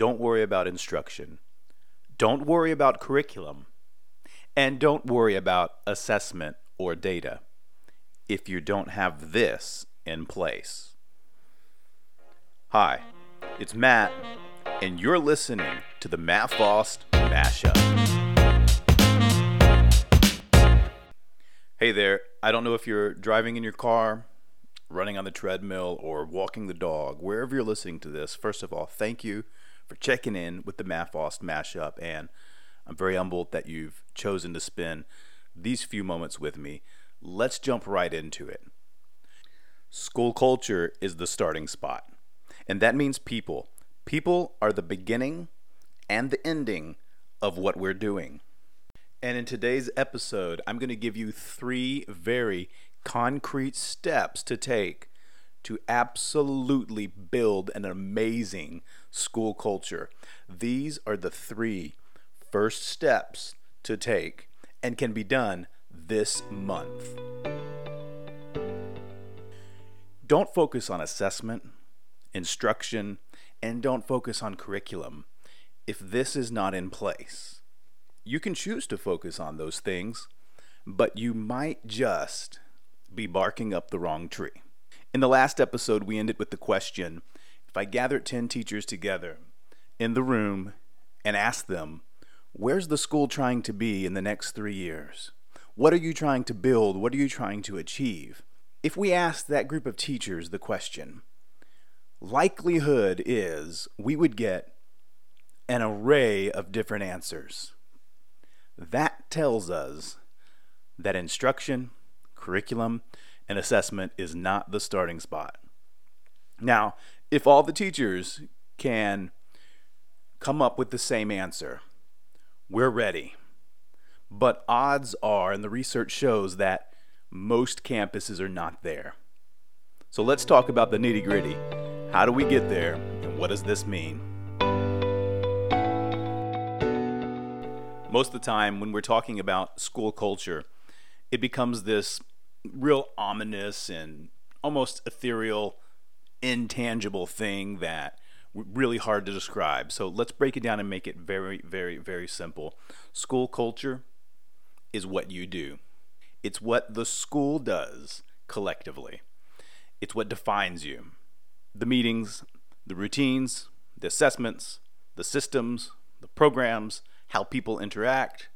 don't worry about instruction. Don't worry about curriculum. And don't worry about assessment or data if you don't have this in place. Hi, it's Matt, and you're listening to the Matt Faust Mashup. Hey there, I don't know if you're driving in your car, running on the treadmill, or walking the dog, wherever you're listening to this. First of all, thank you for checking in with the Matt Faust Mashup, and I'm very humbled that you've chosen to spend these few moments with me. Let's jump right into it. School culture is the starting spot, and that means people. People are the beginning and the ending of what we're doing. And in today's episode, I'm going to give you three very concrete steps to take to absolutely build an amazing school culture. These are the three first steps to take and can be done this month. Don't focus on assessment, instruction, and don't focus on curriculum if this is not in place. You can choose to focus on those things, but you might just be barking up the wrong tree. In the last episode, we ended with the question if I gathered 10 teachers together in the room and asked them, Where's the school trying to be in the next three years? What are you trying to build? What are you trying to achieve? If we asked that group of teachers the question, likelihood is we would get an array of different answers. That tells us that instruction, curriculum, and assessment is not the starting spot. Now, if all the teachers can come up with the same answer, we're ready. But odds are, and the research shows that most campuses are not there. So let's talk about the nitty gritty. How do we get there, and what does this mean? Most of the time, when we're talking about school culture, it becomes this real ominous and almost ethereal, intangible thing that really hard to describe. So let's break it down and make it very, very, very simple. School culture is what you do, it's what the school does collectively, it's what defines you. The meetings, the routines, the assessments, the systems, the programs, how people interact.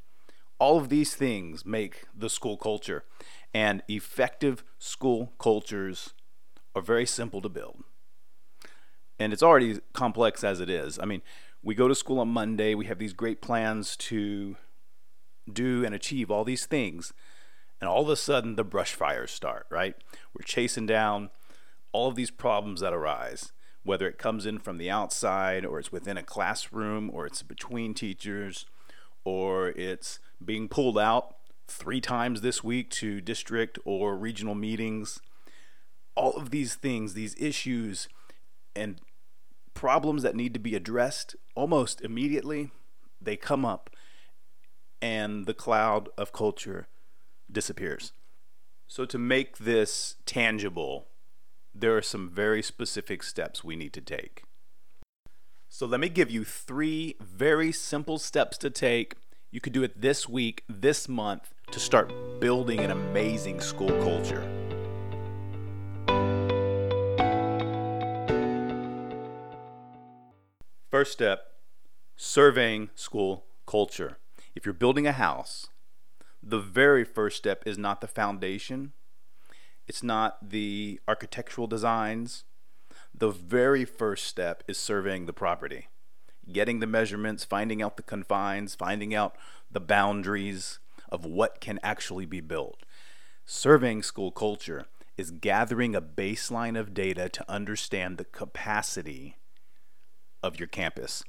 All of these things make the school culture. And effective school cultures are very simple to build and it's already complex as it is. I mean, we go to school on Monday, we have these great plans to do and achieve all these things, and all of a sudden the brush fires start, right? We're chasing down all of these problems that arise, whether it comes in from the outside or it's within a classroom or it's between teachers or it's being pulled out three times this week to district or regional meetings. All of these things, these issues, and problems that need to be addressed almost immediately, they come up and the cloud of culture disappears. So, to make this tangible, there are some very specific steps we need to take. So, let me give you three very simple steps to take. You could do it this week, this month, to start building an amazing school culture. First step surveying school culture. If you're building a house, the very first step is not the foundation, it's not the architectural designs. The very first step is surveying the property, getting the measurements, finding out the confines, finding out the boundaries of what can actually be built. Surveying school culture is gathering a baseline of data to understand the capacity of your campus.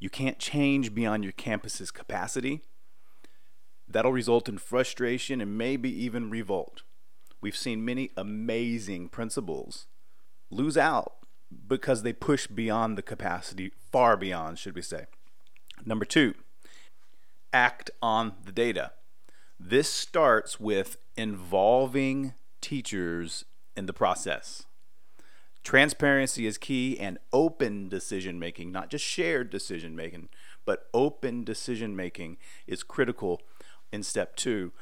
You can't change beyond your campus's capacity. That'll result in frustration and maybe even revolt. We've seen many amazing principals lose out because they push beyond the capacity, far beyond, should we say. Number two, act on the data. This starts with involving teachers in the process Transparency is key and open decision making, not just shared decision making, but open decision making is critical in step two.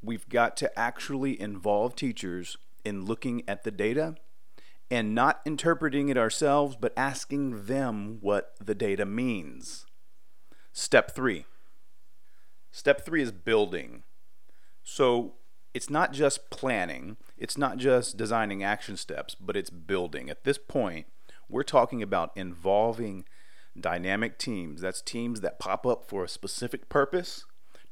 We've got to actually involve teachers in looking at the data and not interpreting it ourselves, but asking them what the data means. Step three. Step three is building. So it's not just planning, it's not just designing action steps, but it's building. At this point, we're talking about involving dynamic teams. That's teams that pop up for a specific purpose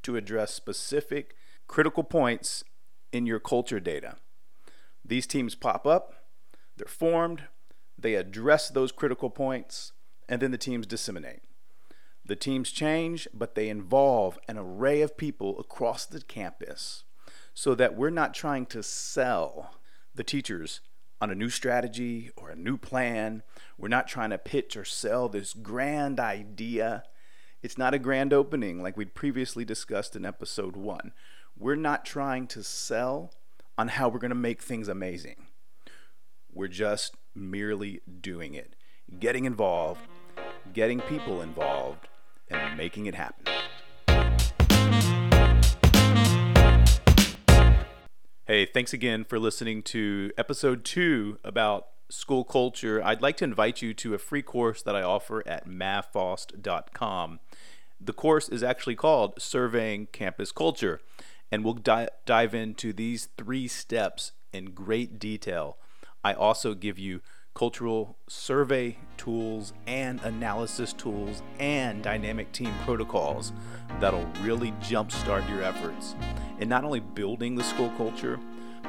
to address specific critical points in your culture data. These teams pop up, they're formed, they address those critical points, and then the teams disseminate. The teams change, but they involve an array of people across the campus so that we're not trying to sell the teachers on a new strategy or a new plan. We're not trying to pitch or sell this grand idea. It's not a grand opening like we'd previously discussed in episode one. We're not trying to sell on how we're going to make things amazing. We're just merely doing it, getting involved, getting people involved, and making it happen. Hey, thanks again for listening to episode two about school culture. I'd like to invite you to a free course that I offer at mattfaust.com. The course is actually called Surveying Campus Culture, and we'll di- dive into these three steps in great detail. I also give you cultural survey tools and analysis tools and dynamic team protocols that'll really jumpstart your efforts in not only building the school culture,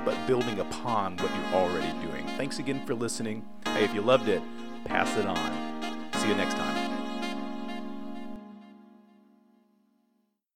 but building upon what you're already doing. Thanks again for listening. Hey, if you loved it, pass it on. See you next time.